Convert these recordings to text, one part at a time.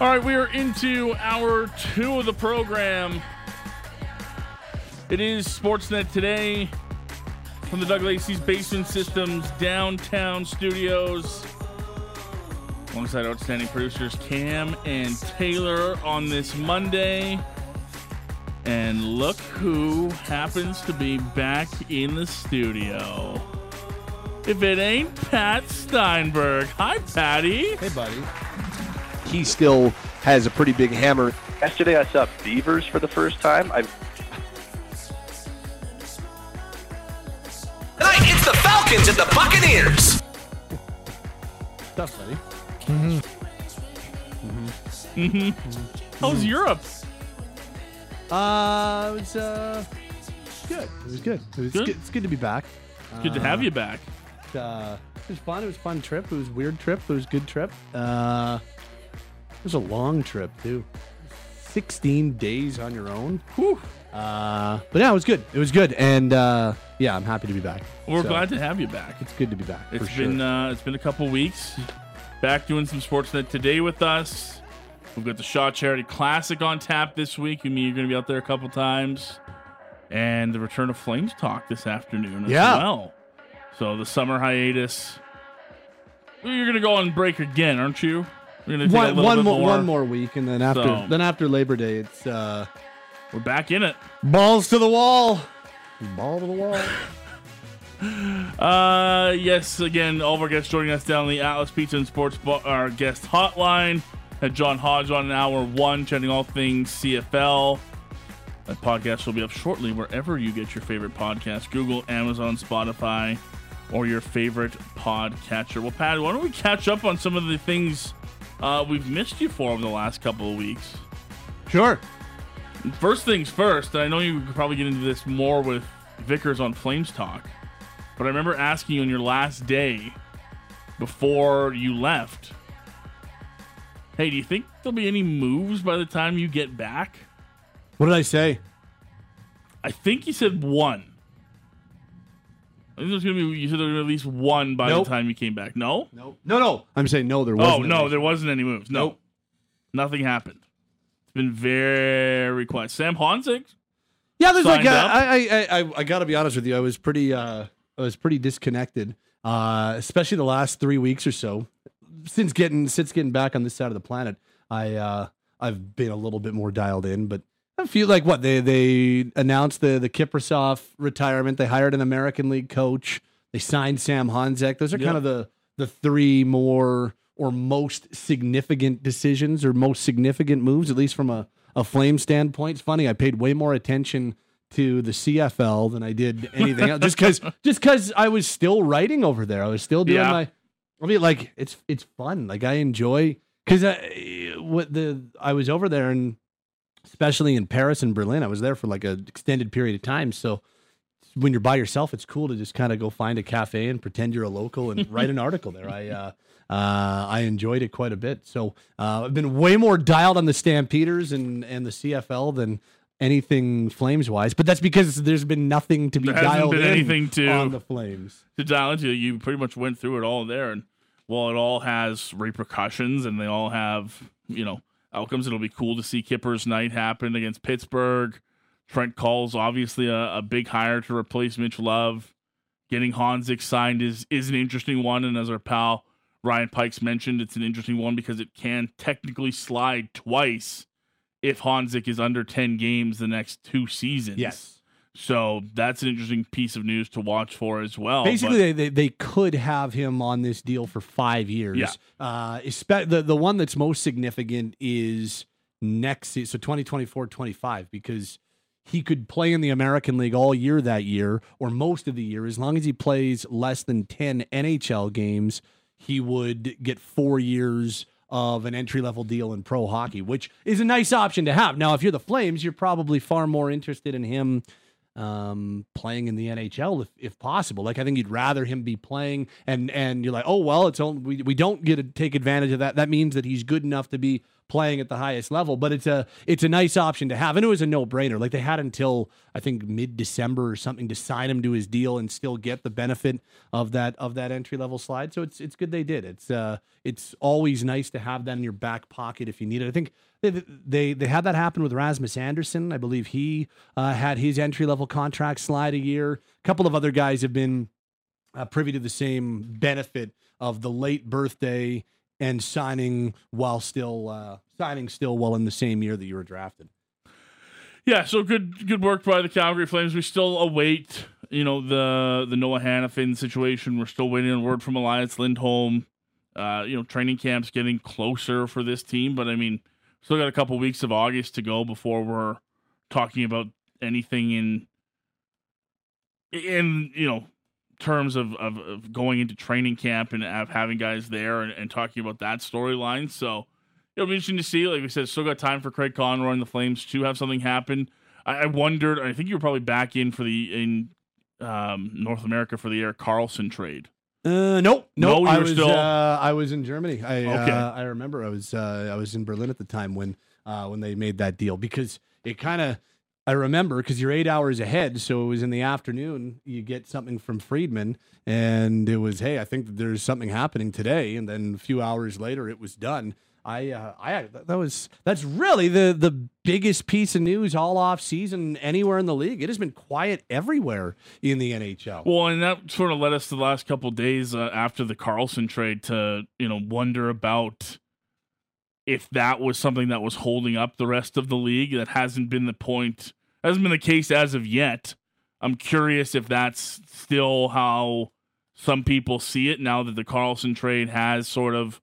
All right, we are into hour two of the program. It is Sportsnet today from the Doug Lacey's Basement Systems downtown studios. Alongside outstanding producers Cam and Taylor on this Monday. And look who happens to be back in the studio. If it ain't Pat Steinberg. Hi, Patty. Hey, buddy. He still has a pretty big hammer. Yesterday I saw beavers for the first time. I've Tonight it's the Falcons and the Buccaneers. Stuff, buddy. How's Europe? Uh, it was uh, good. It was good. It was Good? good. It's good to be back. Good to have you back. Uh, it was fun. It was a fun trip. It was a weird trip. It was a good trip. Uh, it was a long trip too. Sixteen days on your own. Whew. Uh, but yeah, it was good. It was good, and uh, yeah, I'm happy to be back. We're So, glad to have you back. It's good to be back. It's for sure. been uh, it's been a couple weeks. Back doing some Sportsnet today with us. We've got the Shaw Charity Classic on tap this week. You mean you're going to be out there a couple times, and the return of Flames Talk this afternoon as Yeah. well. So the summer hiatus. You're going to go on break again, aren't you? We're going to take a one, little one bit more, more. one more week, and then after So- then after Labor Day, it's uh, We're back in it. balls to the wall. Ball to the wall. Uh, yes, again, all of our guests joining us down the Atlas Pizza and Sports Bar, our guest hotline. Had John Hodge on in hour one, chatting all things CFL. That podcast will be up shortly wherever you get your favorite podcast Google, Amazon, Spotify, or your favorite podcatcher. Well, Pat, why don't we catch up on some of the things uh, we've missed you for over the last couple of weeks? Sure. First things first, I know you could probably get into this more with Vickers on Flames Talk, but I remember asking you on your last day before you left, hey, do you think there'll be any moves by the time you get back? What did I say? I think you said one. I think there's gonna be you said there was at least one by Nope. the time you came back. No? No, no, no. I'm saying no. There Oh wasn't. no, any. there wasn't any moves. No. Nope. Nothing happened. It's been very quiet. Sam Honzek Yeah, there's like signed a, up. I, I, I, I got to be honest with you. I was pretty, uh, I was pretty disconnected, uh, especially the last three weeks or so. Since getting since getting back on this side of the planet, I, uh, I've been a little bit more dialed in. But I feel like what they they announced the the Kiprusoff retirement. They hired an American League coach. They signed Sam Honzek. Those are Yep. kind of the the three more or most significant decisions or most significant moves, at least from a, a flame standpoint. It's funny, I paid way more attention to the CFL than I did anything else. Just because just because I was still writing over there. I was still doing Yeah. my I mean like it's it's fun. Like I enjoy because I uh, what the I was over there and especially in Paris and Berlin. I was there for like an extended period of time. So when you're by yourself, it's cool to just kind of go find a cafe and pretend you're a local and write an article there. I uh, uh, I enjoyed it quite a bit. So uh, I've been way more dialed on the Stampeders and and the CFL than anything Flames wise. But that's because there's been nothing to be dialed in anything to- on the Flames. to dial into, you pretty much went through it all there. And while it all has repercussions and they all have, you know, outcomes, it'll be cool to see Kipper's night happen against Pittsburgh. Trent Cull's obviously a, a big hire to replace Mitch Love. Getting Honzek signed is is an interesting one, and as our pal Ryan Pikes mentioned, it's an interesting one because it can technically slide twice if Honzek is under ten games the next two seasons. So that's an interesting piece of news to watch for as well. Basically, they, they they could have him on this deal for five years. Yeah. Uh, the the one that's most significant is next season, so 2024 25, because he could play in the American League all year that year or most of the year. As long as he plays less than 10 NHL games, he would get four years of an entry level deal in pro hockey, which is a nice option to have. Now, if you're the Flames, you're probably far more interested in him um, playing in the NHL if, if possible. Like I think you'd rather him be playing and and you're like, oh well, it's only we, we don't get to take advantage of that. That means that he's good enough to be playing at the highest level. But it's a it's a nice option to have, and it was a no brainer. Like they had until I think mid December or something to sign him to his deal and still get the benefit of that of that entry level slide. So it's it's good they did. It's uh it's always nice to have that in your back pocket if you need it. I think they they, they had that happen with Rasmus Andersson. I believe he uh, had his entry level contract slide a year. A couple of other guys have been uh, privy to the same benefit of the late birthday and signing while still uh, signing still while in the same year that you were drafted. Yeah, so good good work by the Calgary Flames. We still await, you know, the the Noah Hanifin situation. We're still waiting on word from Elias Lindholm. Uh, you know, training camp's getting closer for this team, but I mean, still got a couple weeks of August to go before we're talking about anything in in you know terms of, of, of going into training camp and of having guys there and, and talking about that storyline. So it'll be interesting to see. Like we said, still got time for Craig Conroy and the Flames to have something happen. I, I wondered. I think you were probably back in for the in um, North America for the Erik Karlsson trade. Uh, nope, nope. No, I was still- uh, I was in Germany. I Okay. uh, I remember I was uh, I was in Berlin at the time when uh, when they made that deal because it kind of I remember because you're eight hours ahead, so it was in the afternoon. You get something from Friedman, and it was hey, I think that there's something happening today, and then a few hours later, it was done. I uh, I that was that's really the the biggest piece of news all off season anywhere in the league. It has been quiet everywhere in the NHL. Well, and that sort of led us to the last couple days uh, after the Karlsson trade to you know wonder about if that was something that was holding up the rest of the league. That hasn't been the point, hasn't been the case as of yet. I'm curious if that's still how some people see it now that the Karlsson trade has sort of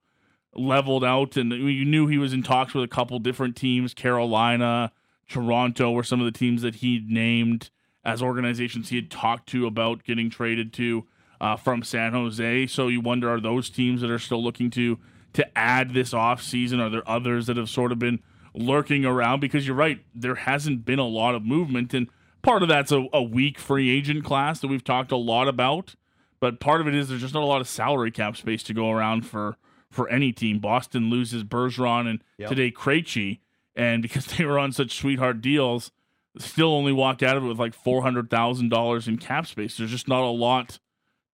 leveled out, and you knew he was in talks with a couple different teams, Carolina, Toronto, were some of the teams that he named as organizations he had talked to about getting traded to uh, from San Jose. So you wonder are those teams that are still looking to to add this off season? Are there others that have sort of been lurking around? Because you're right, there hasn't been a lot of movement, and part of that's a, a weak free agent class that we've talked a lot about. But part of it is there's just not a lot of salary cap space to go around for for any team. Boston loses Bergeron and Yep. today Krejci, and because they were on such sweetheart deals, still only walked out of it with like four hundred thousand dollars in cap space. There's just not a lot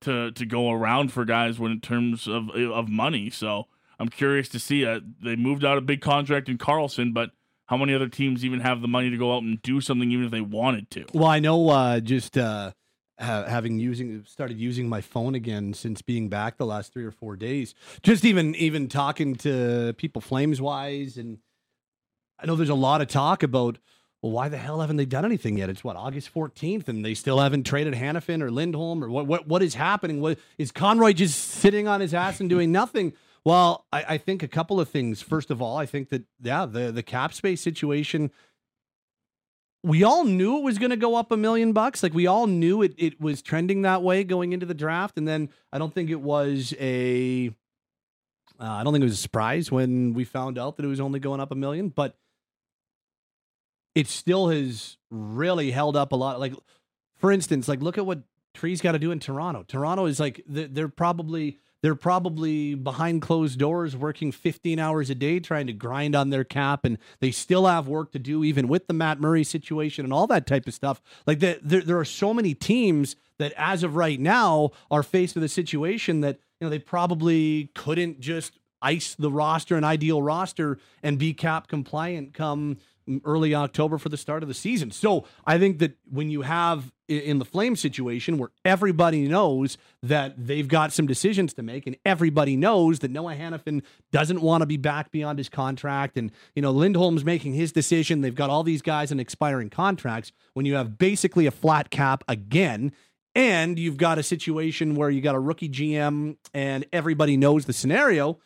to to go around for guys when in terms of of money. So I'm curious to see. Uh, they moved out a big contract in Karlsson, but how many other teams even have the money to go out and do something, even if they wanted to? Well, I know uh, just uh, ha- having using started using my phone again since being back the last three or four days. Just even even talking to people flames wise, and I know there's a lot of talk about. Well, why the hell haven't they done anything yet? It's what August 14th, and they still haven't traded Hanifin or Lindholm, or what? What what is happening? What is Conroy just sitting on his ass and doing nothing? Well, I, I think a couple of things. First of all, I think that yeah, the the cap space situation we all knew it was going to go up a million bucks. Like we all knew it, it was trending that way going into the draft. And then I don't think it was a, uh, I don't think it was a surprise when we found out that it was only going up a million, but it still has really held up a lot. Like, for instance, like look at what Tree's got to do in Toronto. Toronto is like they're, they're probably they're probably behind closed doors working 15 hours a day trying to grind on their cap and they still have work to do even with the Matt Murray situation and all that type of stuff. Like the, there there are so many teams that as of right now are faced with a situation that you know they probably couldn't just ice the roster an ideal roster and be cap compliant come early October for the start of the season. So I think that when you have in the flame situation where everybody knows that they've got some decisions to make and everybody knows that Noah Hanifin doesn't want to be back beyond his contract and you know Lindholm's making his decision they've got all these guys in expiring contracts when you have basically a flat cap again and you've got a situation where you got a rookie GM and everybody knows the scenario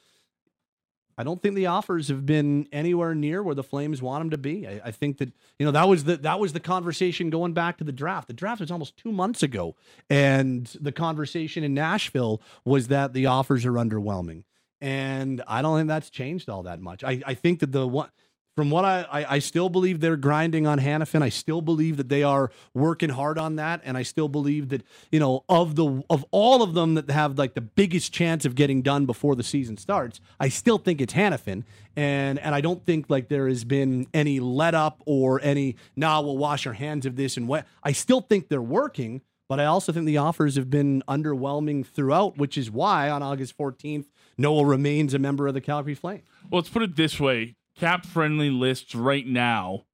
I don't think the offers have been anywhere near where the Flames want them to be. I, I think that you know that was the that was the conversation going back to the draft. The draft was almost two months ago, and the conversation in Nashville was that the offers are underwhelming, and I don't think that's changed all that much. I, I think that the one from what I, I, I still believe they're grinding on Hanifin. I still believe that they are working hard on that, and I still believe that you know of the of all of them that have like the biggest chance of getting done before the season starts. I still think it's Hanifin, and and I don't think like there has been any let up or any nah we'll wash our hands of this and what. I still think they're working, but I also think the offers have been underwhelming throughout, which is why on August 14th, Noah remains a member of the Calgary Flames. Well, let's put it this way cap friendly lists right now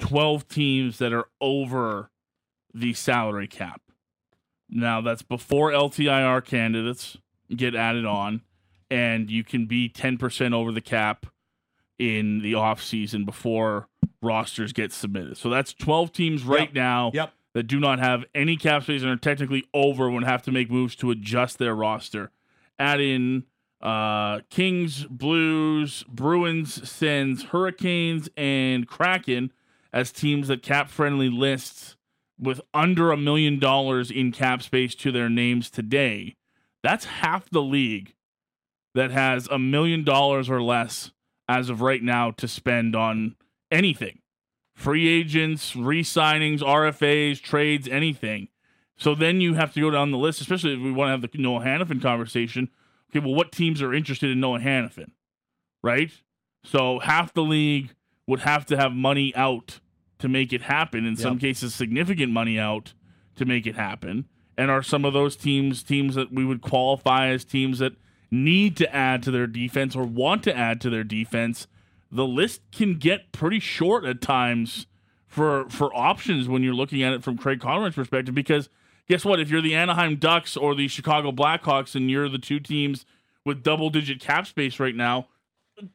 12 teams that are over the salary cap. Now, that's before LTIR candidates get added on, and you can be 10% over the cap in the offseason before rosters get submitted. So that's 12 teams right Yep. now Yep. that do not have any cap space and are technically over and have to make moves to adjust their roster. Add in uh, Kings, Blues, Bruins, Sens, Hurricanes, and Kraken as teams that cap friendly lists with under a million dollars in cap space to their names today. That's half the league that has a million dollars or less as of right now to spend on anything free agents, re signings, RFAs, trades, anything. So then you have to go down the list, especially if we want to have the Noah Hanifin conversation. Okay, well, what teams are interested in Noah Hanifin, right? So half the league would have to have money out to make it happen. In some cases, significant money out to make it happen. And are some of those teams teams that we would qualify as teams that need to add to their defense or want to add to their defense? The list can get pretty short at times for for options when you're looking at it from Craig Conroy's perspective because guess what? If you're the Anaheim Ducks or the Chicago Blackhawks and you're the two teams with double digit cap space right now,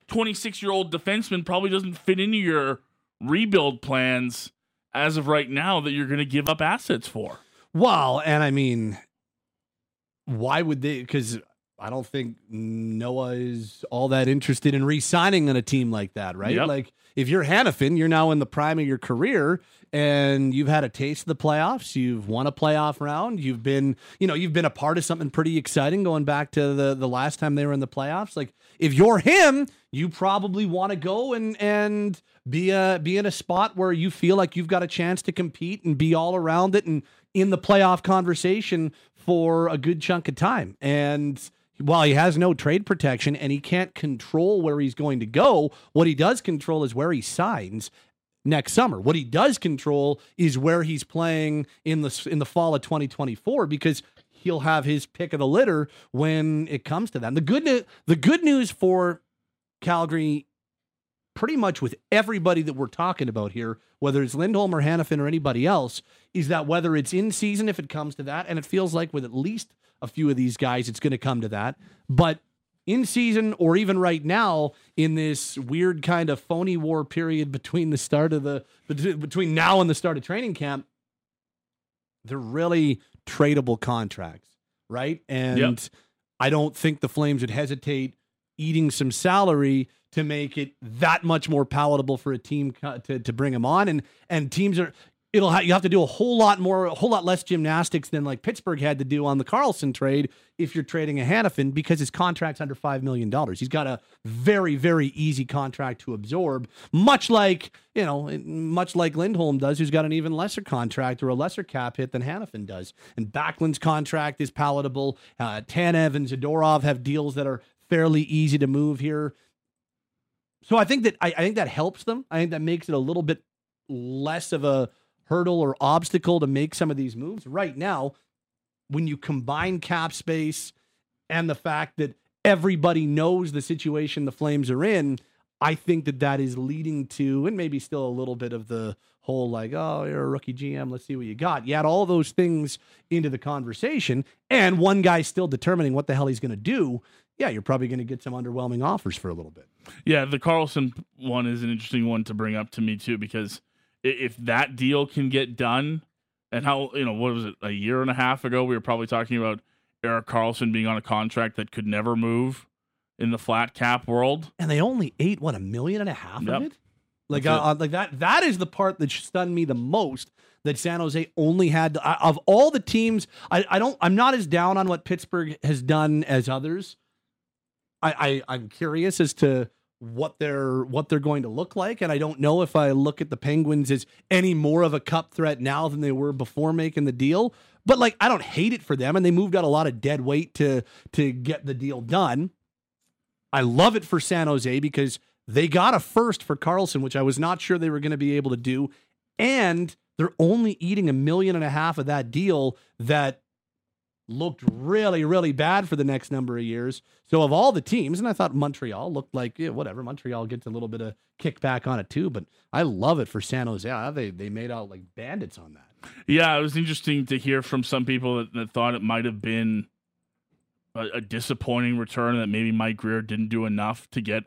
26 year old defenseman probably doesn't fit into your rebuild plans as of right now that you're going to give up assets for. Well, and I mean, why would they? Because I don't think Noah is all that interested in re-signing on a team like that, right? Yep. Like if you're Hanifin, you're now in the prime of your career and you've had a taste of the playoffs. You've won a playoff round. You've been, you know, you've been a part of something pretty exciting going back to the the last time they were in the playoffs. Like if you're him, you probably want to go and and be a be in a spot where you feel like you've got a chance to compete and be all around it and in the playoff conversation for a good chunk of time. And while he has no trade protection and he can't control where he's going to go, what he does control is where he signs next summer. What he does control is where he's playing in the in the fall of 2024 because he'll have his pick of the litter when it comes to that. The good news the good news for Calgary pretty much with everybody that we're talking about here, whether it's Lindholm or Hanifin or anybody else, is that whether it's in season, if it comes to that, and it feels like with at least a few of these guys, it's going to come to that. But in season, or even right now, in this weird kind of phony war period between the start of the between now and the start of training camp, they're really tradable contracts, right? And Yep. I don't think the Flames would hesitate eating some salary to make it that much more palatable for a team to, to bring him on and and teams are it'll ha- you have to do a whole lot more a whole lot less gymnastics than like Pittsburgh had to do on the Karlsson trade if you're trading a Hanifin because his contract's under 5 million dollars. He's got a very very easy contract to absorb much like, you know, much like Lindholm does who's got an even lesser contract or a lesser cap hit than Hanifin does. And Backlund's contract is palatable. Uh, Tanev and Zadorov have deals that are fairly easy to move here. So I think that I, I think that helps them. I think that makes it a little bit less of a hurdle or obstacle to make some of these moves. Right now, when you combine cap space and the fact that everybody knows the situation the Flames are in, I think that that is leading to, and maybe still a little bit of the whole like, oh, you're a rookie GM, let's see what you got. You add all those things into the conversation, and one guy's still determining what the hell he's going to do. Yeah, you're probably going to get some underwhelming offers for a little bit. Yeah, the Karlsson one is an interesting one to bring up to me too because if that deal can get done, and how you know what was it a year and a half ago we were probably talking about Erik Karlsson being on a contract that could never move in the flat cap world. and they only ate what a million and a half Yep. of it. Like, uh, uh, like that. That is the part that stunned me the most. That San Jose only had I- of all the teams. I, I don't. I'm not as down on what Pittsburgh has done as others. I, I I'm curious as to what they're what they're going to look like. And I don't know if I look at the Penguins as any more of a cup threat now than they were before making the deal. But like I don't hate it for them and they moved out a lot of dead weight to to get the deal done. I love it for San Jose because they got a first for Karlsson which I was not sure they were going to be able to do. And they're only eating a million and a half of that deal that looked really, really bad for the next number of years. So of all the teams, and I thought Montreal looked like yeah, whatever. Montreal gets a little bit of kickback on it too, but I love it for San Jose. Ah, they they made out like bandits on that. Yeah, it was interesting to hear from some people that, that thought it might have been a, a, disappointing return that maybe Mike Grier didn't do enough to get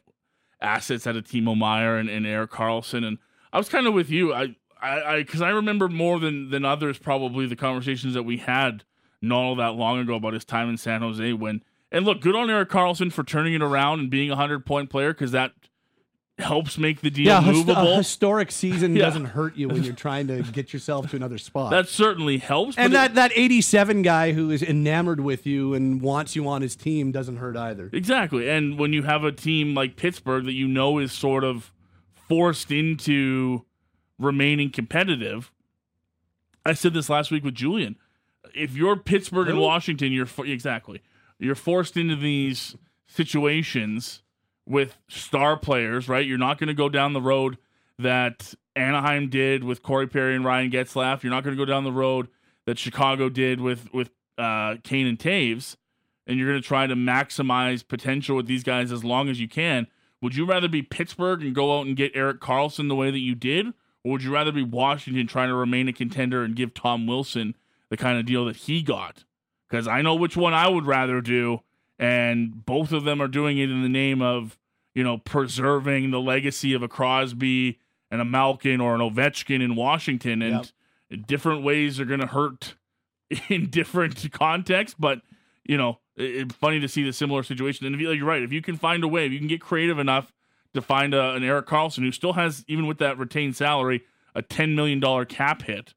assets out of Timo Meier and, and Erik Karlsson. And I was kind of with you. I I because I, I remember more than than others probably the conversations that we had not all that long ago about his time in San Jose when and look good on Erik Karlsson for turning it around and being a hundred point player because that helps make the deal yeah, movable. a historic season yeah. doesn't hurt you when you're trying to get yourself to another spot. That certainly helps. And that, it, that 87 guy who is enamored with you and wants you on his team doesn't hurt either. Exactly. And when you have a team like Pittsburgh that you know is sort of forced into remaining competitive, I said this last week with Julian if you're Pittsburgh and Washington, you're exactly you're forced into these situations with star players, right? You're not going to go down the road that Anaheim did with Corey Perry and Ryan Getzlaf. You're not going to go down the road that Chicago did with with uh, Kane and Toews, and you're going to try to maximize potential with these guys as long as you can. Would you rather be Pittsburgh and go out and get Eric Carlson the way that you did, or would you rather be Washington trying to remain a contender and give Tom Wilson the kind of deal that he got because I know which one I would rather do, and both of them are doing it in the name of you know preserving the legacy of a Crosby and a Malkin or an Ovechkin in Washington, and yep. different ways are going to hurt in different contexts, but you know it's funny to see the similar situation. And if you, you're right, if you can find a way, if you can get creative enough to find a, an Erik Karlsson who still has, even with that retained salary, a ten million dollar cap hit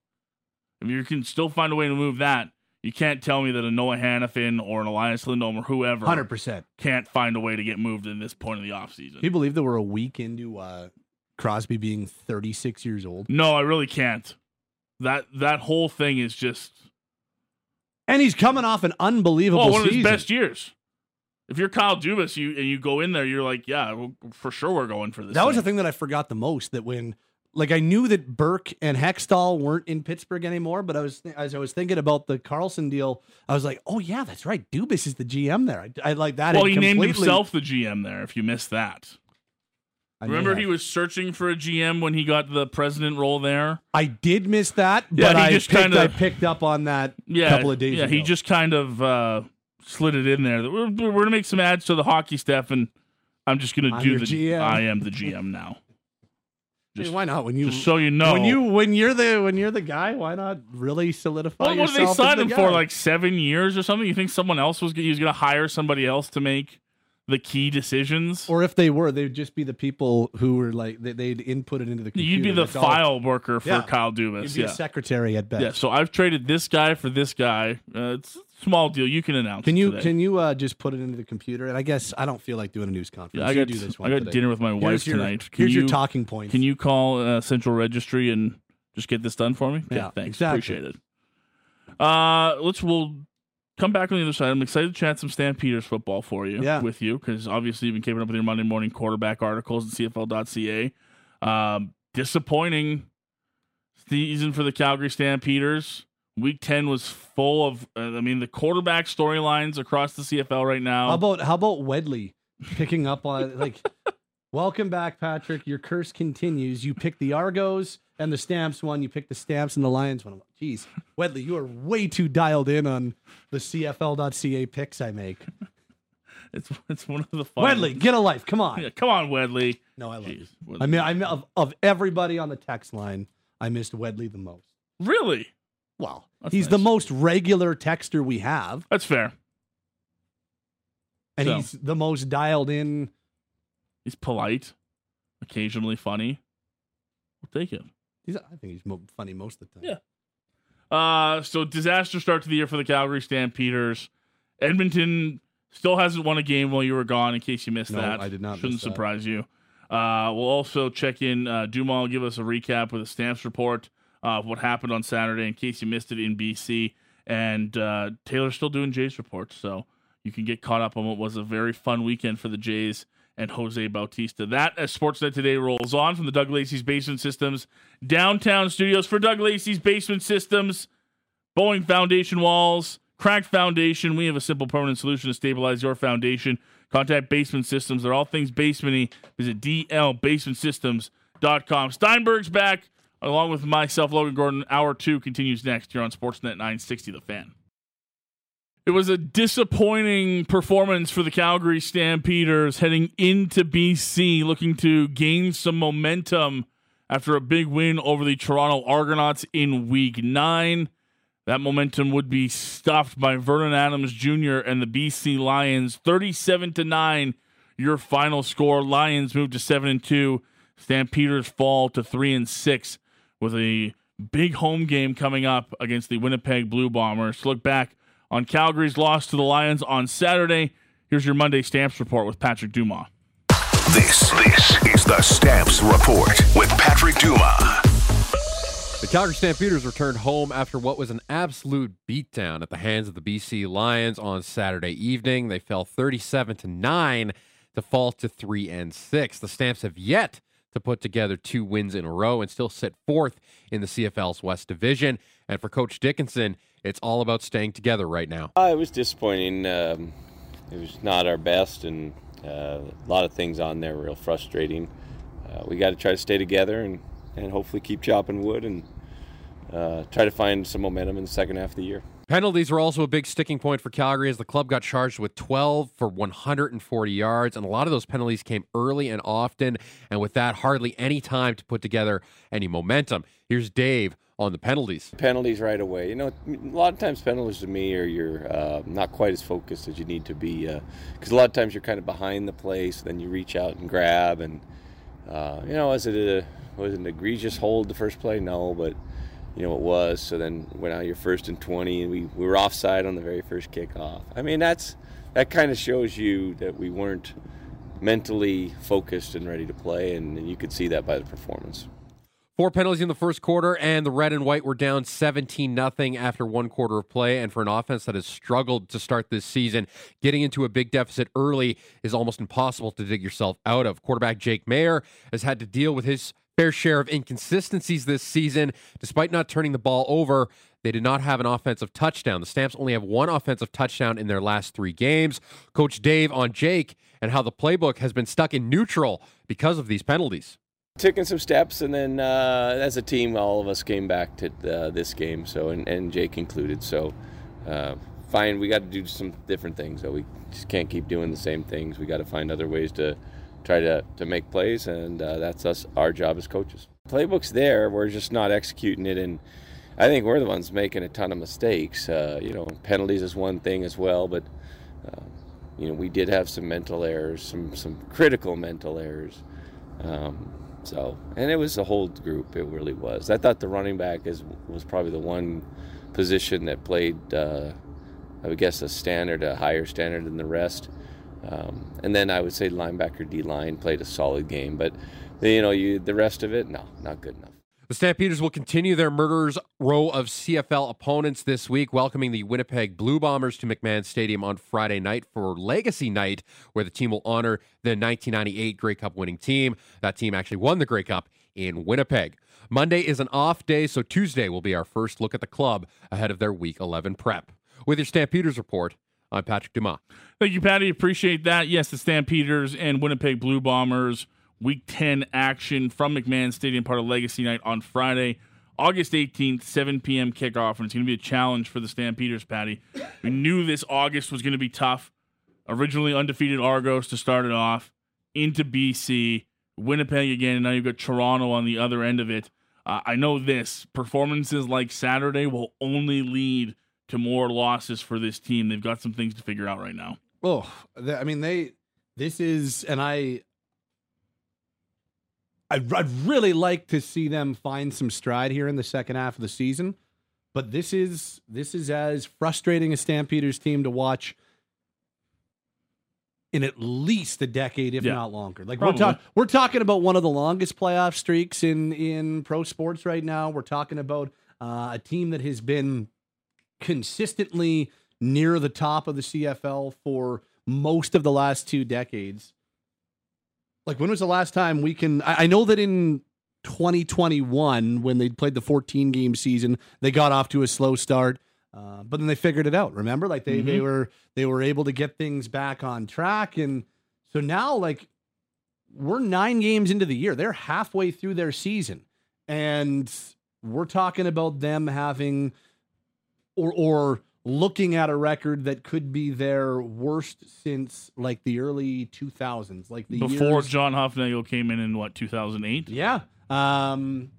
if you can still find a way to move that, you can't tell me that a Noah Hanifin or an Elias Lindholm or whoever 100% can't find a way to get moved in this point of the offseason. Can you believe that we're a week into uh, Crosby being 36 years old? No, I really can't. That that whole thing is just And he's coming off an unbelievable oh, one of his best years. If you're Kyle Dubas, you and you go in there, you're like, yeah, well, for sure we're going for this. That thing. was the thing that I forgot the most. That when like I knew that Burke and Hextall weren't in Pittsburgh anymore, but I was as I was thinking about the Karlsson deal, I was like, oh yeah, that's right. Dubas is the GM there. I, I like that. Well, he completely... named himself the GM there. If you missed that, I remember he was searching for a GM when he got the president role there. I did miss that, yeah, but I just kind of I picked up on that yeah, a couple of days ago. yeah, ago. he just kind of uh, slid it in there. We're, we're going to make some ads to the hockey stuff, and I'm just going to do the GM. I am the GM now. Just, hey, why not? When you just so you know, when you when you're the when you're the guy, why not really solidify? Well, what did they sign him for? Like seven years or something? You think someone else was he was going to hire somebody else to make the key decisions? Or if they were, they'd just be the people who were like they, would input it into the. Computer. You'd be the That's file all. worker for yeah. Kyle Dubas. You'd be yeah. a secretary at best. Yeah. So I've traded this guy for this guy. Uh, it's small deal. You can announce. Can you today. can you uh, just put it into the computer? And I guess I don't feel like doing a news conference. Yeah, I got do this. One I got today. dinner with my wife your, tonight. Can here's you, your talking points. Can you call uh, Central Registry and just get this done for me? Yeah, thanks. Exactly. Appreciate it. Uh, let's we'll come back on the other side. I'm excited to chat some Stampeders football for you. Yeah. with you because obviously you've been keeping up with your Monday morning quarterback articles at CFL.ca. Um, disappointing season for the Calgary Stampeders. Week ten was full of. Uh, I mean, the quarterback storylines across the CFL right now. How about how about Wedley picking up on like? Welcome back, Patrick. Your curse continues. You pick the Argos and the Stamps one. You pick the Stamps and the Lions one. Jeez, Wedley, you are way too dialed in on the CFL.ca picks I make. It's it's one of the fun Wedley, get a life. Come on. Yeah, come on, Wedley. No, I love Jeez, you. I mean, I mean, of, of everybody on the text line, I missed Wedley the most. Really? Well, That's he's nice. the most regular texter we have. That's fair. And so. he's the most dialed in. He's polite, occasionally funny. We'll take it. He's, I think he's funny most of the time. Yeah. Uh, so disaster start to the year for the Calgary Stampeders. Edmonton Still hasn't won a game while you were gone. In case you missed No, that, I did not Shouldn't surprise you. Uh, we'll also check in. Uh, Dumas will give us a recap with a stamps report of what happened on Saturday, in case you missed it in BC. And uh, Taylor's still doing Jays reports, so you can get caught up on what was a very fun weekend for the Jays and Jose Bautista. That as Sportsnet today rolls on from the Doug Lacey's Basement Systems downtown studios for Doug Lacey's Basement Systems. Bowing foundation walls, cracked foundation. We have a simple permanent solution to stabilize your foundation. Contact Basement Systems. They're all things basementy. Visit dlbasementsystems.com. Steinberg's back, along with myself, Logan Gordon. Hour two continues next here on Sportsnet 960 The Fan. It was a disappointing performance for the Calgary Stampeders heading into BC, looking to gain some momentum after a big win over the Toronto Argonauts in week nine. That momentum would be stuffed by Vernon Adams Jr. and the BC Lions, 37 to 9. Your final score. Lions move to 7 and 2. Stampeders fall to 3 and 6 with a big home game coming up against the Winnipeg Blue Bombers. To look back on Calgary's loss to the Lions on Saturday, here's your Monday Stamps report with Patrick Dumas. This, this is the Stamps Report with Patrick Dumas. The Calgary Stampeders returned home after what was an absolute beatdown at the hands of the BC Lions on Saturday evening. They fell 37 to 9 to fall to 3 and 6. The Stamps have yet to put together two wins in a row and still sit fourth in the CFL's West Division. And for Coach Dickenson, it's all about staying together right now. Uh, it was disappointing. Um, it was not our best, and uh, a lot of things on there were real frustrating. Uh, we got to try to stay together and, and hopefully keep chopping wood and uh, try to find some momentum in the second half of the year. Penalties were also a big sticking point for Calgary as the club got charged with 12 for 140 yards, and a lot of those penalties came early and often, and with that, hardly any time to put together any momentum. Here's Dave on the penalties. Penalties right away. You know, a lot of times penalties to me are you're uh, not quite as focused as you need to be because a lot of times you're kind of behind the play, so then you reach out and grab, and uh, you know, was it a was it an egregious hold the first play? No, but you know it was. So then went out your first and twenty, and we, we were offside on the very first kickoff. I mean, that's that kind of shows you that we weren't mentally focused and ready to play, and, and you could see that by the performance. Four penalties in the first quarter, and the red and white were down 17 nothing after one quarter of play. And for an offense that has struggled to start this season, getting into a big deficit early is almost impossible to dig yourself out of. Quarterback Jake Maier has had to deal with his fair share of inconsistencies this season. Despite not turning the ball over, they did not have an offensive touchdown. The Stamps only have one offensive touchdown in their last three games. Coach Dave on Jake and how the playbook has been stuck in neutral because of these penalties. taking some steps, and then uh, as a team, all of us came back to uh, this game. So and, and Jake included. So uh, fine, we got to do some different things. Though we just can't keep doing the same things. We got to find other ways to try to, to make plays, and uh, that's us our job as coaches. Playbook's there. We're just not executing it, and I think we're the ones making a ton of mistakes. Uh, you know, penalties is one thing as well, but uh, you know we did have some mental errors, some some critical mental errors. Um, so, and it was the whole group. It really was. I thought the running back is was probably the one position that played, uh, I would guess, a standard, a higher standard than the rest. Um, and then I would say linebacker D line played a solid game, but you know, you the rest of it, no, not good enough. The Stampeders will continue their murderers row of CFL opponents this week, welcoming the Winnipeg Blue Bombers to McMahon Stadium on Friday night for Legacy Night, where the team will honor the 1998 Grey Cup winning team. That team actually won the Grey Cup in Winnipeg. Monday is an off day, so Tuesday will be our first look at the club ahead of their Week 11 prep. With your Stampeders report, I'm Patrick Dumas. Thank you, Patty. Appreciate that. Yes, the Stampeders and Winnipeg Blue Bombers Week 10 action from McMahon Stadium, part of Legacy Night on Friday, August 18th, 7 p.m. kickoff. And it's going to be a challenge for the Stampeders, Patty. We knew this August was going to be tough. Originally undefeated Argos to start it off, into BC, Winnipeg again, and now you've got Toronto on the other end of it. Uh, I know this performances like Saturday will only lead to more losses for this team. They've got some things to figure out right now. Oh, th- I mean they. This is, and I. I'd, I'd really like to see them find some stride here in the second half of the season, but this is this is as frustrating a Stampeders team to watch in at least a decade, if Yeah. not longer. Like Probably. we're talking, we're talking about one of the longest playoff streaks in in pro sports right now. We're talking about uh, a team that has been consistently near the top of the CFL for most of the last two decades. Like when was the last time we can? I, I know that in 2021, when they played the 14 game season, they got off to a slow start. Uh, but then they figured it out. Remember, like they they were they were able to get things back on track, and so now like we're nine games into the year. They're halfway through their season, and we're talking about them having or or looking at a record that could be their worst since like the early 2000s, like the Before years- John Hufnagel came in in what 2008. yeah. Um,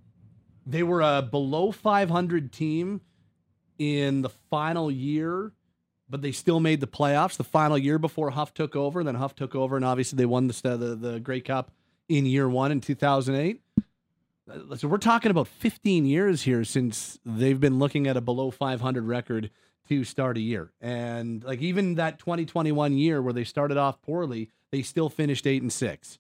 they were a below 500 team in the final year, but they still made the playoffs the final year before Huff took over. And then Huff took over, and obviously they won the the, the Grey Cup in year one in 2008. Uh, So we're talking about 15 years here since they've been looking at a below 500 record to start a year. And like even that 2021 year where they started off poorly, they still finished 8 and 6.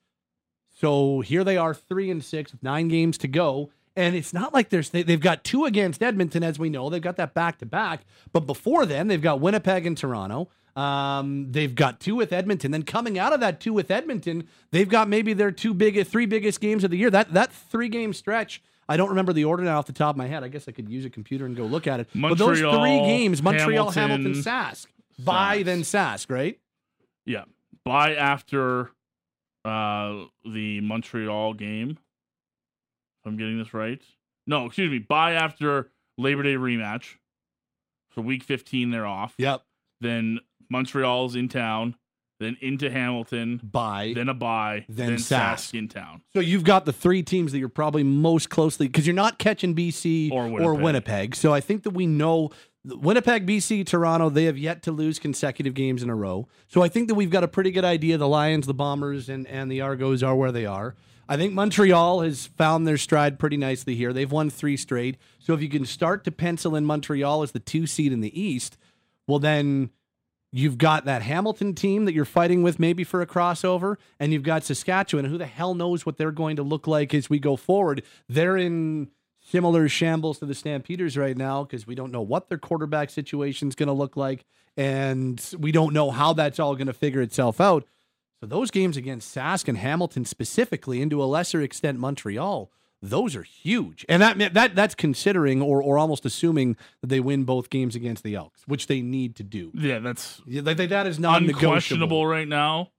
So here they are, three and six with nine games to go. And it's not like there's they, they've got two against Edmonton, as we know. They've got that back to back. But before then, they've got Winnipeg and Toronto. Um, they've got two with Edmonton. Then coming out of that two with Edmonton, they've got maybe their two biggest, three biggest games of the year. That that three game stretch. I don't remember the order now off the top of my head. I guess I could use a computer and go look at it. but those three games, Montreal, Hamilton, Hamilton, Sask, by then Sask, right? Yeah. By after uh the Montreal game. If I'm getting this right. No, excuse me. By after Labor Day rematch. So week 15 they're off. Yep. Then Montreal's in town, then into Hamilton, By then a bye, Then then, Sask. Sask in town. So you've got the three teams that you're probably most closely because you're not catching BC Or Winnipeg. Winnipeg. So I think that we know Winnipeg, BC, Toronto. They have yet to lose consecutive games in a row. So I think that we've got a pretty good idea. The Lions, the Bombers, and and the Argos are where they are. I think Montreal has found their stride pretty nicely here. They've won three straight. So if you can start to pencil in Montreal as the two seed in the East, well then You've got that Hamilton team that you're fighting with maybe for a crossover, and you've got Saskatchewan. Who the hell knows what they're going to look like as we go forward? They're in similar shambles to the Stampeders right now because we don't know what their quarterback situation is going to look like, and we don't know how that's all going to figure itself out. So those games against Sask and Hamilton specifically, and to a lesser extent Montreal, those are huge, and that that that's considering or or almost assuming that they win both games against the Elks, which they need to do. Yeah, that's Yeah, that, that is not unquestionable right now.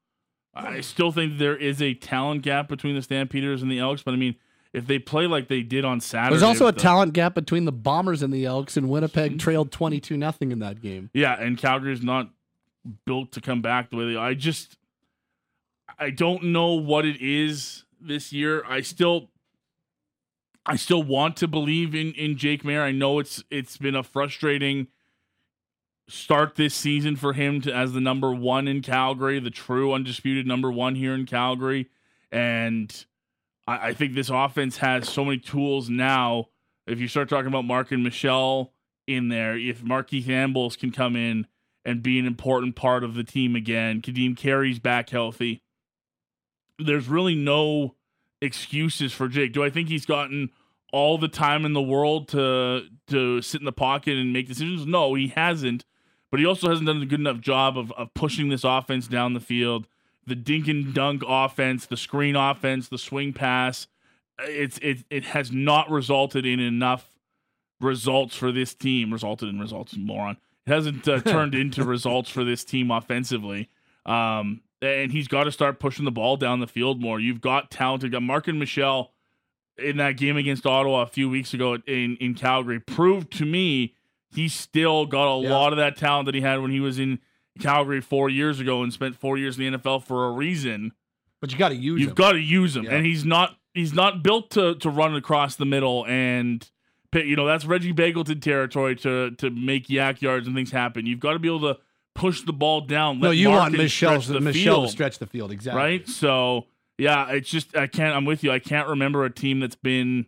I still think there is a talent gap between the Stampeders and the Elks, but I mean, if they play like they did on Saturday, There's also a the- talent gap between the Bombers and the Elks, and Winnipeg hmm. trailed 22 nothing in that game. Yeah, and Calgary's not built to come back the way they. I just, I don't know what it is this year. I still, I still want to believe in in Jake Maier. I know it's it's been a frustrating start this season for him to as the number one in Calgary, the true undisputed number one here in Calgary, and I, I think this offense has so many tools now. If you start talking about Marken Michel in there, if Markeith Ambles can come in and be an important part of the team again, Ka'Deem Carey's back healthy. There's really no excuses for Jake. Do I think he's gotten all the time in the world to to sit in the pocket and make decisions? No, he hasn't. But he also hasn't done a good enough job of, of pushing this offense down the field. The dink and dunk offense, the screen offense, the swing pass. It's it it has not resulted in enough results for this team. Resulted in results, moron. It hasn't uh, turned into results for this team offensively. Um, and he's got to start pushing the ball down the field more. You've got talented. Got Marken Michel in that game against Ottawa a few weeks ago in in Calgary proved to me he still got a Yeah. lot of that talent that he had when he was in Calgary four years ago and spent four years in the NFL for a reason. But you got to use him. You've got to use him, Yeah. and he's not he's not built to to run across the middle and you know that's Reggie Begelton territory to to make yak yards and things happen. You've got to be able to push the ball down. no, you want Michel, stretch the Michel to stretch the field. Exactly. right? So yeah, it's just I can't. I'm with you. I can't remember a team that's been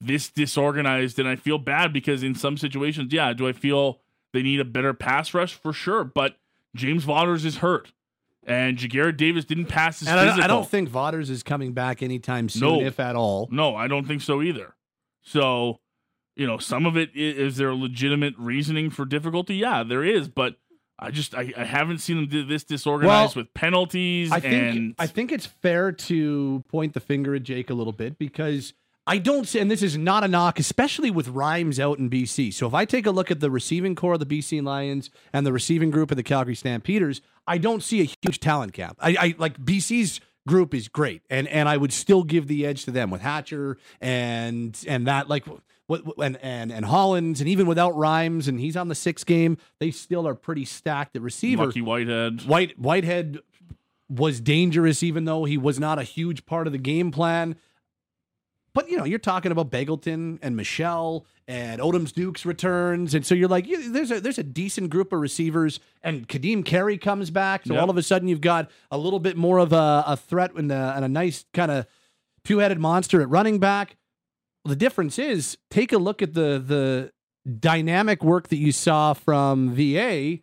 this disorganized, and I feel bad because in some situations, yeah, do I feel they need a better pass rush for sure? But James Vaughters is hurt, And Jagarrett Davis didn't pass his And I, physical. I don't think Vaughters is coming back anytime soon, No. if at all. No, I don't think so either. So, you know, some of it is there a legitimate reasoning for difficulty? Yeah, there is, but I just I, I haven't seen them do this disorganized Well, with penalties I think and I think it's fair to point the finger at Jake a little bit because I don't see, and this is not a knock, especially with Rhymes out in BC. So if I take a look at the receiving core of the BC Lions and the receiving group of the Calgary Stampeders, I don't see a huge talent gap. I, I like BC's group is great, and and I would still give the edge to them with Hatcher and and that like. What, and and and Hollins and even without Rhymes and he's on the sixth game, they still are pretty stacked at receiver. Lucky Whitehead. White Whitehead was dangerous, even though he was not a huge part of the game plan. But you know, you're talking about Begelton and Michel and Odom's Dukes returns, and so you're like, yeah, there's a there's a decent group of receivers, and Ka'Deem Carey comes back, so Yep. all of a sudden you've got a little bit more of a, a threat and a, and a nice kind of two headed monster at running back. The difference is, take a look at the the dynamic work that you saw from VA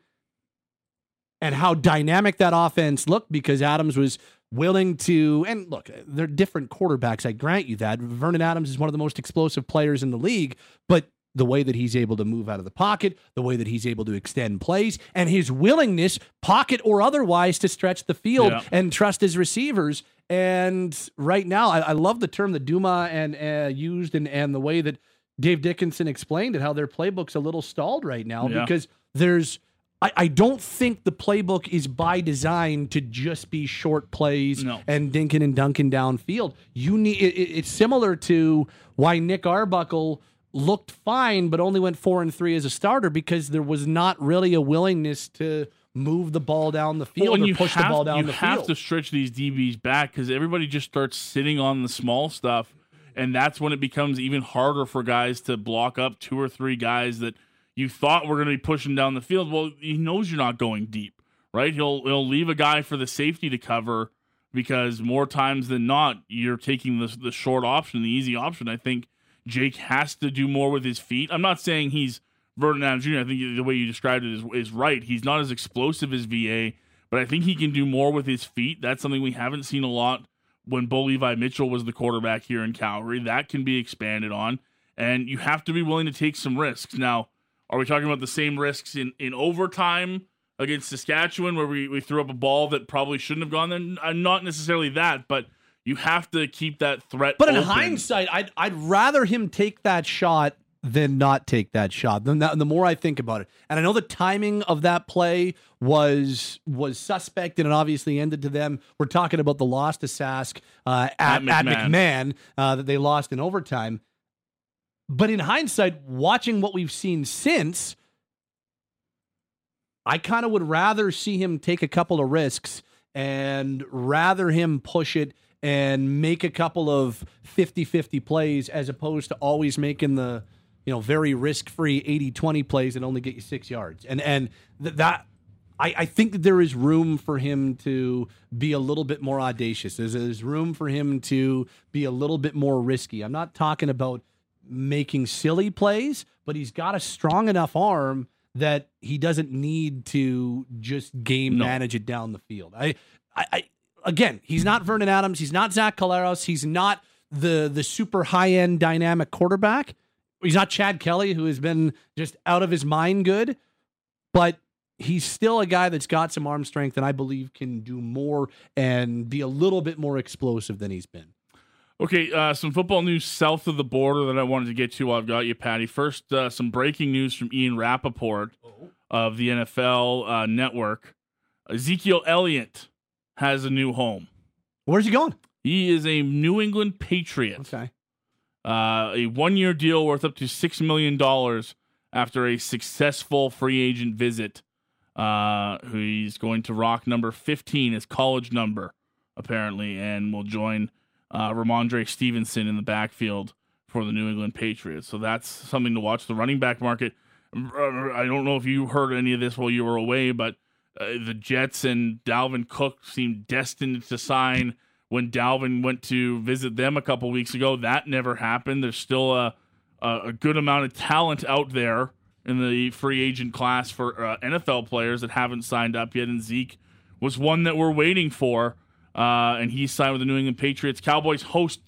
and how dynamic that offense looked because Adams was willing to and look, they're different quarterbacks. I grant you that. Vernon Adams is one of the most explosive players in the league, but the way that he's able to move out of the pocket, the way that he's able to extend plays, and his willingness, pocket or otherwise, to stretch the field Yeah. and trust his receivers. And right now, I, I love the term that Dumas and uh, used, and and the way that Dave Dickenson explained it, how their playbook's a little stalled right now Yeah. because there's I, I don't think the playbook is by design to just be short plays No. and dinking and dunking downfield. You need it, it- it's similar to why Nick Arbuckle looked fine but only went four and three as a starter because there was not really a willingness to move the ball down the field Well, and or you push have, the ball down the field. you have to stretch these DBs back because everybody just starts sitting on the small stuff, and that's when it becomes even harder for guys to block up two or three guys that you thought were going to be pushing down the field. Well, he knows you're not going deep, right? He'll he'll leave a guy for the safety to cover because more times than not you're taking the the short option, the easy option. I think Jake has to do more with his feet. I'm not saying he's Vernon Adams Jr. I think the way you described it is, is right. He's not as explosive as VA, but I think he can do more with his feet. That's something we haven't seen a lot when Bo Levi Mitchell was the quarterback here in Calgary. That can be expanded on, and you have to be willing to take some risks. Now, are we talking about the same risks in, in overtime against Saskatchewan where we, we threw up a ball that probably shouldn't have gone there? Uh, Not necessarily that, but you have to keep that threat. But in open. hindsight, I'd I'd rather him take that shot than not take that shot. The, the more I think about it, and I know the timing of that play was was suspect, and it obviously ended to them. We're talking about the loss to Sask uh, at, At at McMahon. McMahon uh, that they lost in overtime. But in hindsight, watching what we've seen since, I kind of would rather see him take a couple of risks and rather him push it and make a couple of 50-50 plays as opposed to always making the you know very risk-free 80-20 plays that only get you six yards and and th- that I, I think that there is room for him to be a little bit more audacious. There's, there's room for him to be a little bit more risky. I'm not talking about making silly plays, but he's got a strong enough arm that he doesn't need to just game No. manage it down the field. I, I, I again, he's not Vernon Adams. He's not Zach Collaros. He's not the the super high end dynamic quarterback. He's not Chad Kelly, who has been just out of his mind good, but he's still a guy that's got some arm strength and I believe can do more and be a little bit more explosive than he's been. Okay, uh, some football news south of the border that I wanted to get to. While I've got you, Patty. First, uh, some breaking news from Ian Rapoport of the NFL uh, Network. Ezekiel Elliott has a new home. Where's he going? He is a New England Patriot. Okay. Uh, a one-year deal worth up to six million dollars after a successful free agent visit. Uh, he's going to rock number fifteen, his college number, apparently, and will join uh, Rhamondre Stevenson in the backfield for the New England Patriots. So that's something to watch. The running back market. I don't know if you heard any of this while you were away, but uh, the Jets and Dalvin Cook seemed destined to sign when Dalvin went to visit them a couple weeks ago. That never happened. There's still a, a, good amount of talent out there in the free agent class for uh, NFL players that haven't signed up yet. And Zeke was one that we're waiting for, uh, and he signed with the New England Patriots. Cowboys host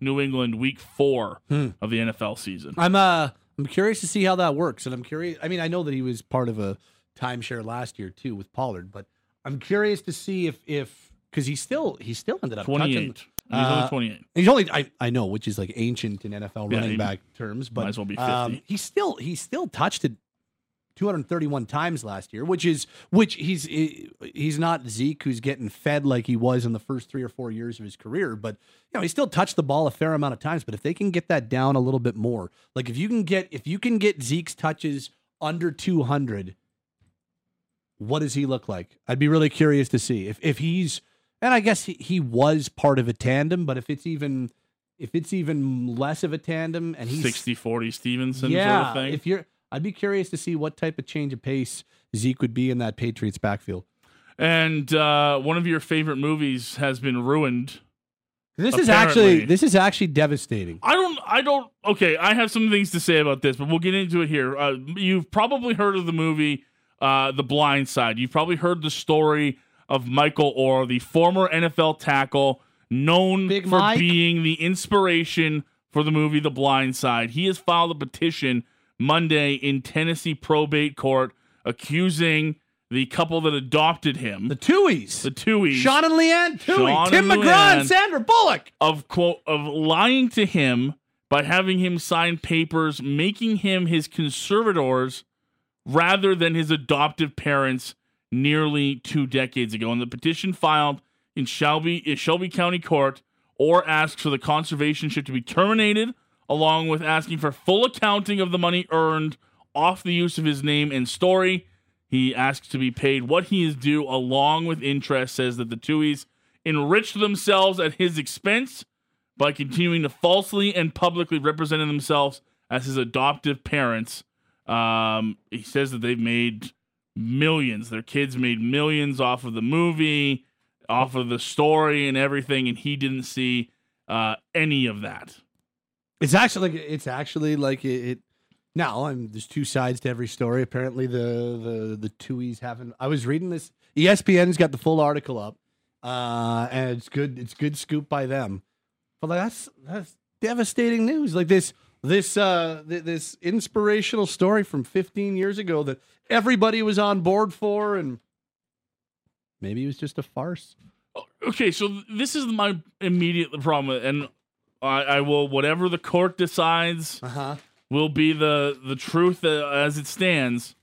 New England Week Four Hmm. of the NFL season. I'm uh I'm curious to see how that works, and I'm curious. I mean, I know that he was part of a timeshare last year too with Pollard, but I'm curious to see if if because he still he still ended up touching- 28. He's only Uh, 28. He's only I, I know, which is like ancient in NFL Yeah, running he back terms, but might as well be um, 50. he still he still touched it 231 times last year, which is which he's he's not Zeke who's getting fed like he was in the first three or four years of his career, but you know he still touched the ball a fair amount of times. But if they can get that down a little bit more, like if you can get if you can get Zeke's touches under 200, what does he look like? I'd be really curious to see if if he's and I guess he, he was part of a tandem, but if it's even if it's even less of a tandem and he's 60 40 Stevenson yeah, sort of thing. if you're I'd be curious to see what type of change of pace Zeke would be in that Patriots backfield. and uh, one of your favorite movies has been ruined. This is actually this is actually devastating. I don't, I don't, okay, I have some things to say about this, but we'll get into it here. Uh, you've probably heard of the movie uh, The Blind Side. You've probably heard the story of Michael Oher, the former NFL tackle, known Big for Mike. being the inspiration for the movie The Blind Side. He has filed a petition Monday in Tennessee probate court accusing the couple that adopted him, The Tuohys. the Tuohys. Sean and Leanne Tuohy, Sean Tim and McGraw Leigh Anne. and Sandra Bullock. of quote of lying to him by having him sign papers making him his conservators rather than his adoptive parents nearly two decades ago. And the petition filed in Shelby in Shelby County Court or asks for the conservationship to be terminated, along with asking for full accounting of the money earned off the use of his name and story. He asks to be paid what he is due, along with interest. Says that the Tuohys enriched themselves at his expense by continuing to falsely and publicly represent themselves as his adoptive parents. Um, he says that they've made millions. Their kids made millions off of the movie, off of the story, and everything, and he didn't see uh, any of that. It's actually like it's actually like it. it now, I'm, there's two sides to every story. Apparently, the the the Tuohys haven't. I was reading this. ESPN's got the full article up, uh, and it's good. It's good scoop by them. But like, that's that's devastating news. Like this this uh th- this inspirational story from 15 years ago that everybody was on board for, and maybe it was just a farce. Okay, so this is my immediate problem, and I, I will whatever the court decides. Uh huh. will be the the truth uh, as it stands.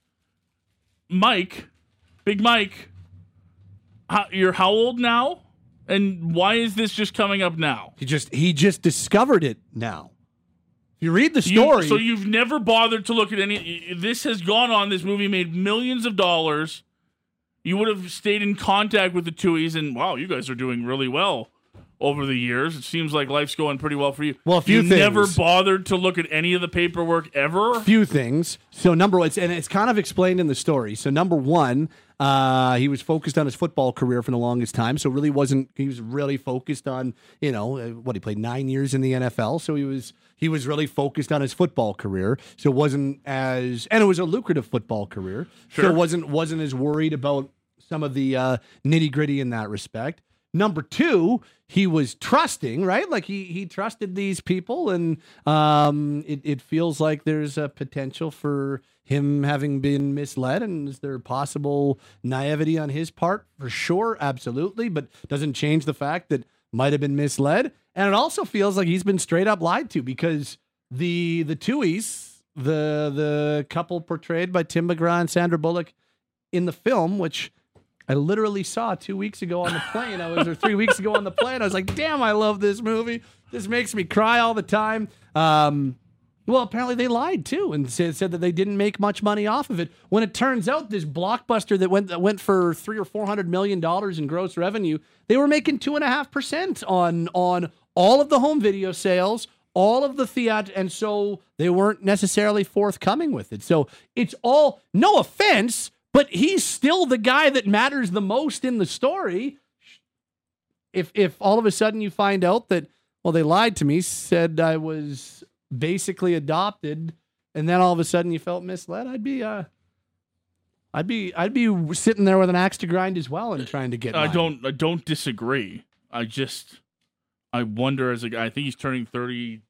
Mike, Big Mike, how, you're how old now? And why is this just coming up now? He just he just discovered it now. You read the You- story, so you've never bothered to look at any. This has gone on. This movie made millions of dollars. You would have stayed in contact with the Tuohys, and wow, you guys are doing really well over the years. It seems like life's going pretty well for you. Well, a few you never bothered to look at any of the paperwork ever. few things. So number one, it's- and it's kind of explained in the story. So number one, uh, he was focused on his football career for the longest time. So really wasn't he was really focused on you know uh, what he played nine years in the NFL. So he was he was really focused on his football career. So it wasn't as and it was a lucrative football career. So Sure. it wasn't wasn't as worried about some of the uh, nitty gritty in that respect. Number two, he was trusting, right? Like he he trusted these people, and um, it it feels like there's a potential for him having been misled. And is there possible naivety on his part? For sure, absolutely, but doesn't change the fact that might have been misled. And it also feels like he's been straight up lied to because the the Tuohys, the the couple portrayed by Tim McGraw and Sandra Bullock in the film, which I literally saw two weeks ago on the plane. I was or three weeks ago on the plane. I was like, damn, I love this movie. This makes me cry all the time. Um, well, apparently they lied too and said, said that they didn't make much money off of it. When it turns out this blockbuster that went that went for three or four hundred million dollars in gross revenue, they were making two and a half percent on on all of the home video sales, all of the theater, and so they weren't necessarily forthcoming with it. So it's all no offense, but he's still the guy that matters the most in the story. If if all of a sudden you find out that well they lied to me, said I was basically adopted, and then all of a sudden you felt misled, I'd be uh I'd be I'd be sitting there with an axe to grind as well and trying to get. I mine. don't I don't disagree. I just I wonder as a guy. I think he's turning thirty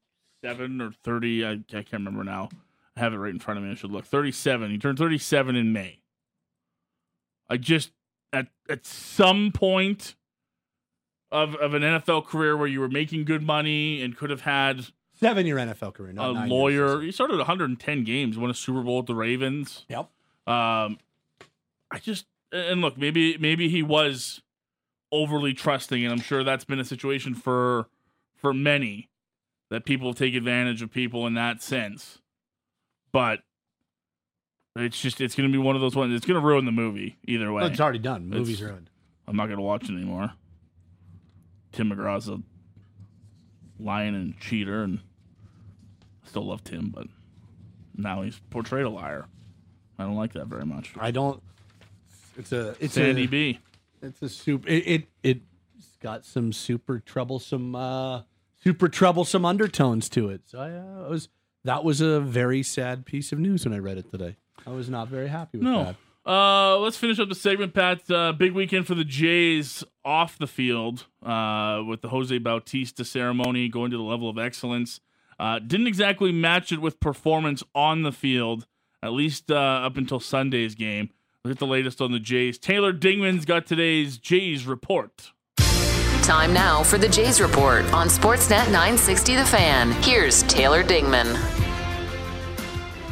seven or thirty. I, I can't remember now. I have it right in front of me. I should look. Thirty seven. He turned thirty seven in May. I just at at some point of of an NFL career where you were making good money and could have had seven year NFL career. a lawyer. He started 110 games, won a Super Bowl with the Ravens. Yep. Um, I just and look, maybe maybe he was overly trusting, and I'm sure that's been a situation for for many that people take advantage of people in that sense. But it's just it's going to be one of those ones. It's going to ruin the movie either way. It's already done. It's- Movie's ruined. I'm not going to watch it anymore. Tim McGraw's a lion and cheater, and still love Tim, but now he's portrayed a liar. I don't like that very much. I don't. It's a it's Sandy a B. it's a super. It, it it's got some super troublesome uh super troublesome undertones to it. So I uh, was that was a very sad piece of news when I read it today. I was not very happy with No. that. Uh, let's finish up the segment, Pat. Uh, big weekend for the Jays off the field uh, with the Jose Bautista ceremony going to the level of excellence. Uh, didn't exactly match it with performance on the field, at least uh, up until Sunday's game. Look at the latest on the Jays. Taylor Dingman's got today's Jays report. Time now for the Jays Report on Sportsnet 960 The Fan. Here's Taylor Dingman.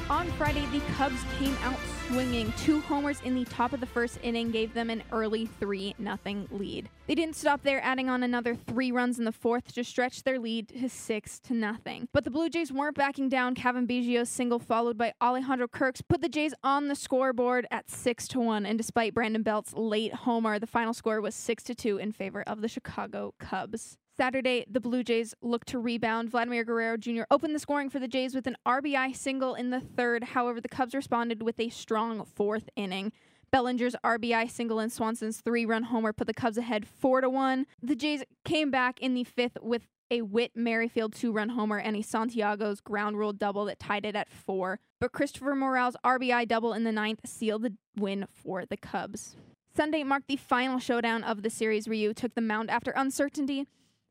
On Friday, the Cubs came out swinging. Two homers in the top of the first inning gave them an early 3 0 lead. They didn't stop there, adding on another three runs in the fourth to stretch their lead to 6 to nothing. But the Blue Jays weren't backing down. Cavan Biggio's single, followed by Alejandro Kirk's, put the Jays on the scoreboard at 6 to 1. And despite Brandon Belt's late homer, the final score was 6 to 2 in favor of the Chicago Cubs. Saturday, the Blue Jays looked to rebound. Vladimir Guerrero Jr. opened the scoring for the Jays with an RBI single in the third. However, the Cubs responded with a strong fourth inning. Bellinger's RBI single and Swanson's three-run homer put the Cubs ahead four to one. The Jays came back in the fifth with a Whit Merrifield two-run homer and a Santiago's ground rule double that tied it at four. But Christopher Morel's RBI double in the ninth sealed the win for the Cubs. Sunday marked the final showdown of the series. Ryu took the mound after uncertainty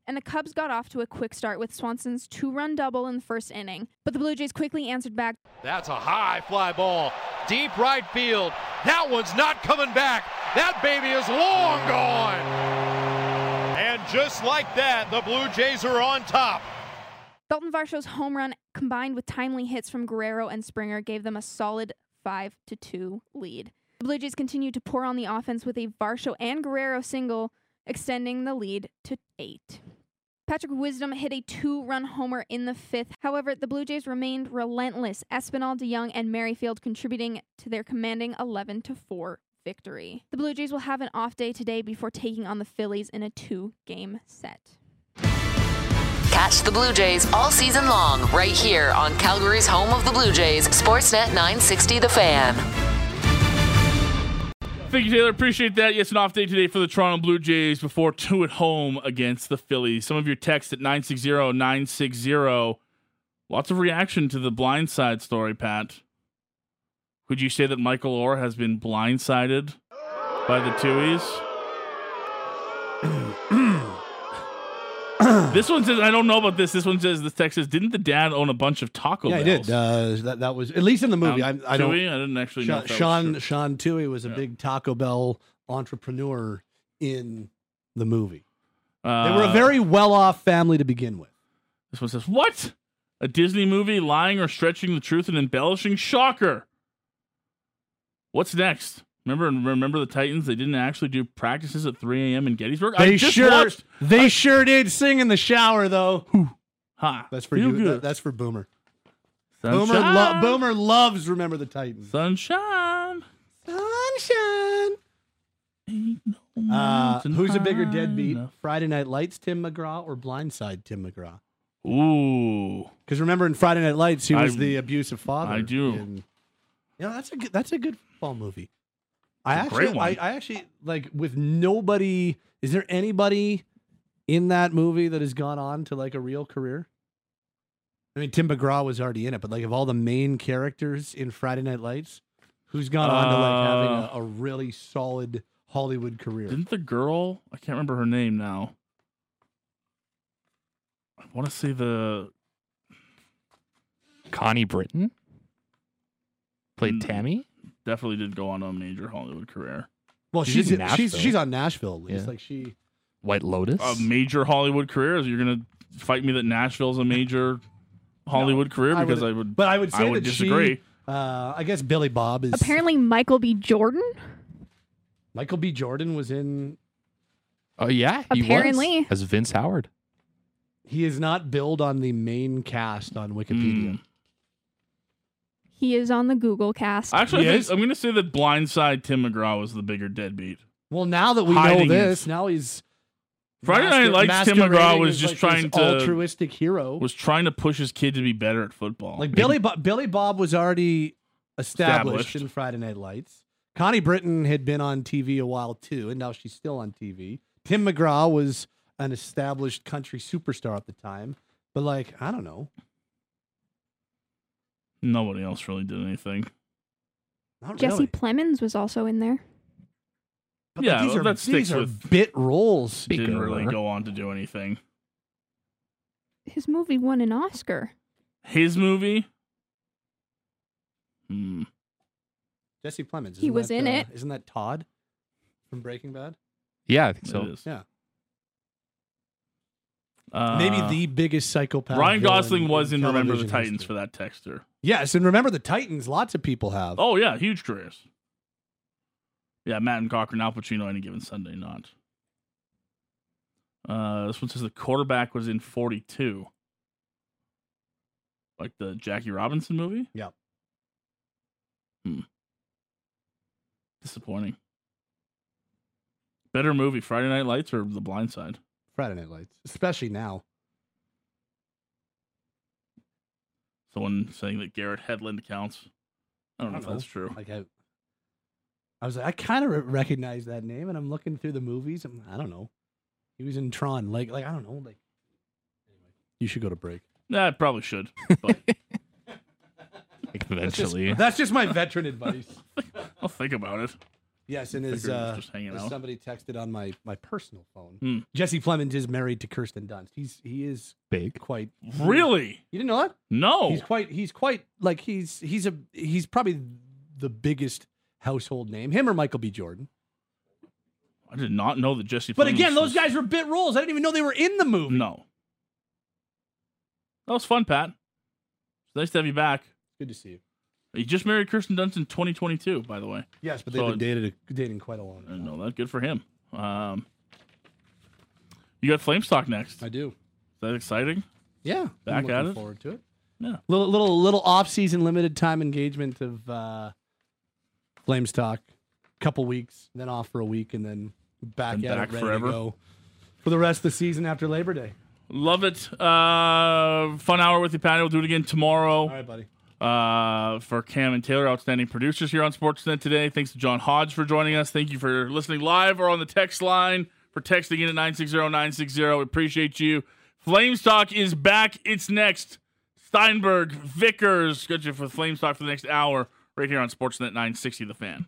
and the Cubs got off to a quick start with Swanson's two run double in the first inning. But the Blue Jays quickly answered back. That's a high fly ball. Deep right field. That one's not coming back. That baby is long gone. And just like that, the Blue Jays are on top. Daulton Varsho's home run combined with timely hits from Guerrero and Springer gave them a solid 5 to 2 lead. The Blue Jays continued to pour on the offense with a Varsho and Guerrero single, extending the lead to 8. Patrick Wisdom hit a two run homer in the fifth. However, the Blue Jays remained relentless. Espinal, DeYoung, and Merrifield contributing to their commanding 11 4 victory. The Blue Jays will have an off day today before taking on the Phillies in a two game set. Catch the Blue Jays all season long right here on Calgary's home of the Blue Jays, Sportsnet 960 The Fan. Thank you, Taylor. Appreciate that. Yes, an off day today for the Toronto Blue Jays before two at home against the Phillies. Some of your text at 960 960. Lots of reaction to the blindside story, Pat. Would you say that Michael Oher has been blindsided by the Tuohys? this one says, I don't know about this. This one says, this text says, didn't the dad own a bunch of Taco Yeah, I did. Uh, that that was at least in the movie. Um, I, I don't. Tuohy? I didn't actually know. Sean was Sean. Sean Tuohy was a Yeah. big Taco Bell entrepreneur in the movie. Uh, They were a very well-off family to begin with. This one says, What? A Disney movie lying or stretching the truth and embellishing? Shocker. What's next? Remember remember the Titans? They didn't actually do practices at 3 a.m. in Gettysburg? I They just sure, watched. they sure did sing in the shower though. Ha. That's for you. good. that- that's for Boomer. Boomer, lo- Boomer loves Remember the Titans. Sunshine. Sunshine. Ain't no Uh, who's a bigger deadbeat? enough. Friday Night Lights, Tim McGraw, or Blindside, Tim McGraw? Ooh. Because remember in Friday Night Lights, he was I- the abusive father. I do. in- you know, that's a good, that's a good football movie. I actually. I, I actually like with nobody. Is there anybody in that movie that has gone on to like a real career? I mean, Tim McGraw was already in it, but like of all the main characters in Friday Night Lights, who's gone on to like having Uh, a, a really solid Hollywood career. Didn't the girl? I can't remember her name now. I want to say the Connie Britton played Mm. Tammy. Definitely did go on a major Hollywood career. Well, She's she's in she's she's on Nashville at least. Yeah. Like she White Lotus. A major Hollywood career? Is you're gonna fight me that Nashville's a major Hollywood career I because would- I would. but I would say I would that disagree. She, uh, I guess Billy Bob is Apparently, Michael B. Jordan. Michael B. Jordan was in. oh yeah, he was, Apparently. as Vince Howard. He is not billed on the main cast on Wikipedia. Mm. He is on the Google cast. Actually, He I think, is? I'm gonna say that Blindside Tim McGraw was the bigger deadbeat. Well, now that we Hiding know this, his- now he's Friday Night Lights. Tim McGraw was as, just like, trying this to altruistic hero. was trying to push his kid to be better at football. Like Billy Bo- Billy Bob was already established, Established. in Friday Night Lights. Connie Britton had been on TV a while too, and now she's still on TV. Tim McGraw was an established country superstar at the time, but like I don't know, Nobody else really did anything. not Jesse really. Plemons was also in there. But Yeah, these well, are that sticks these are with- bit roles. Didn't really Bigger. go on to do anything. His movie won an Oscar. His movie. Hmm. Jesse Plemons. He isn't was that, in uh, it. Isn't that Todd from Breaking Bad? Yeah, I think so. is. Yeah, Uh, maybe the biggest psychopath. Ryan villain Gosling was in Remember the television Titans history. for that texture. Yes, and remember the Titans. Lots of people have. Oh yeah, huge careers. Yeah, Matt and Cochran, Al Pacino, any given Sunday, not. Uh, this one says the quarterback was in 42. Like the Jackie Robinson movie? Yeah. Hmm. Disappointing. Better movie, Friday Night Lights or The Blind Side? Friday Night Lights, especially now. Someone saying that Garrett Hedlund counts. I don't know if that's true. Like I, I was like, I kind of recognize that name, and I'm looking through the movies. I'm, I don't know. He was in Tron. Like, like I don't know. Like, anyway, you should go to break. Nah, I probably should. But Eventually, That's just my veteran advice. I'll think about it. Yes, and as, uh, just as out. somebody texted on my my personal phone, Hmm. Jesse Plemons is married to Kirsten Dunst. He's he is big. quite Really? You didn't know that? No. He's quite he's quite like he's he's a he's probably the biggest household name. Him or Michael B. Jordan. I did not know that Jesse. But Plemons again, those was- guys were bit roles. I didn't even know they were in the movie. No. That was fun, Pat. It's nice to have you back. Good to see you. You just married Kirsten Dunst in 2022, by the way. Yes, but they've been it- dated dating quite a long I time. know that. Good for him. Um, you got Flames talk next. I do. Is that exciting? Yeah, Back at it? Forward to it. Yeah. Little little little off season limited time engagement of uh, Flames talk. Couple weeks, then off for a week, and then back And at back it, ready forever. to go for the rest of the season after Labor Day. Love it. Uh, fun hour with you, Patty. We'll do it again tomorrow. All right, buddy. Uh, for Cam and Taylor, outstanding producers here on Sportsnet today. Thanks to John Hodge for joining us. Thank you for listening live or on the text line, for texting in at 960 960. We appreciate you. Flames Talk is back. It's next. Steinberg, Vickers, got you for Flames Talk for the next hour right here on Sportsnet 960 The Fan.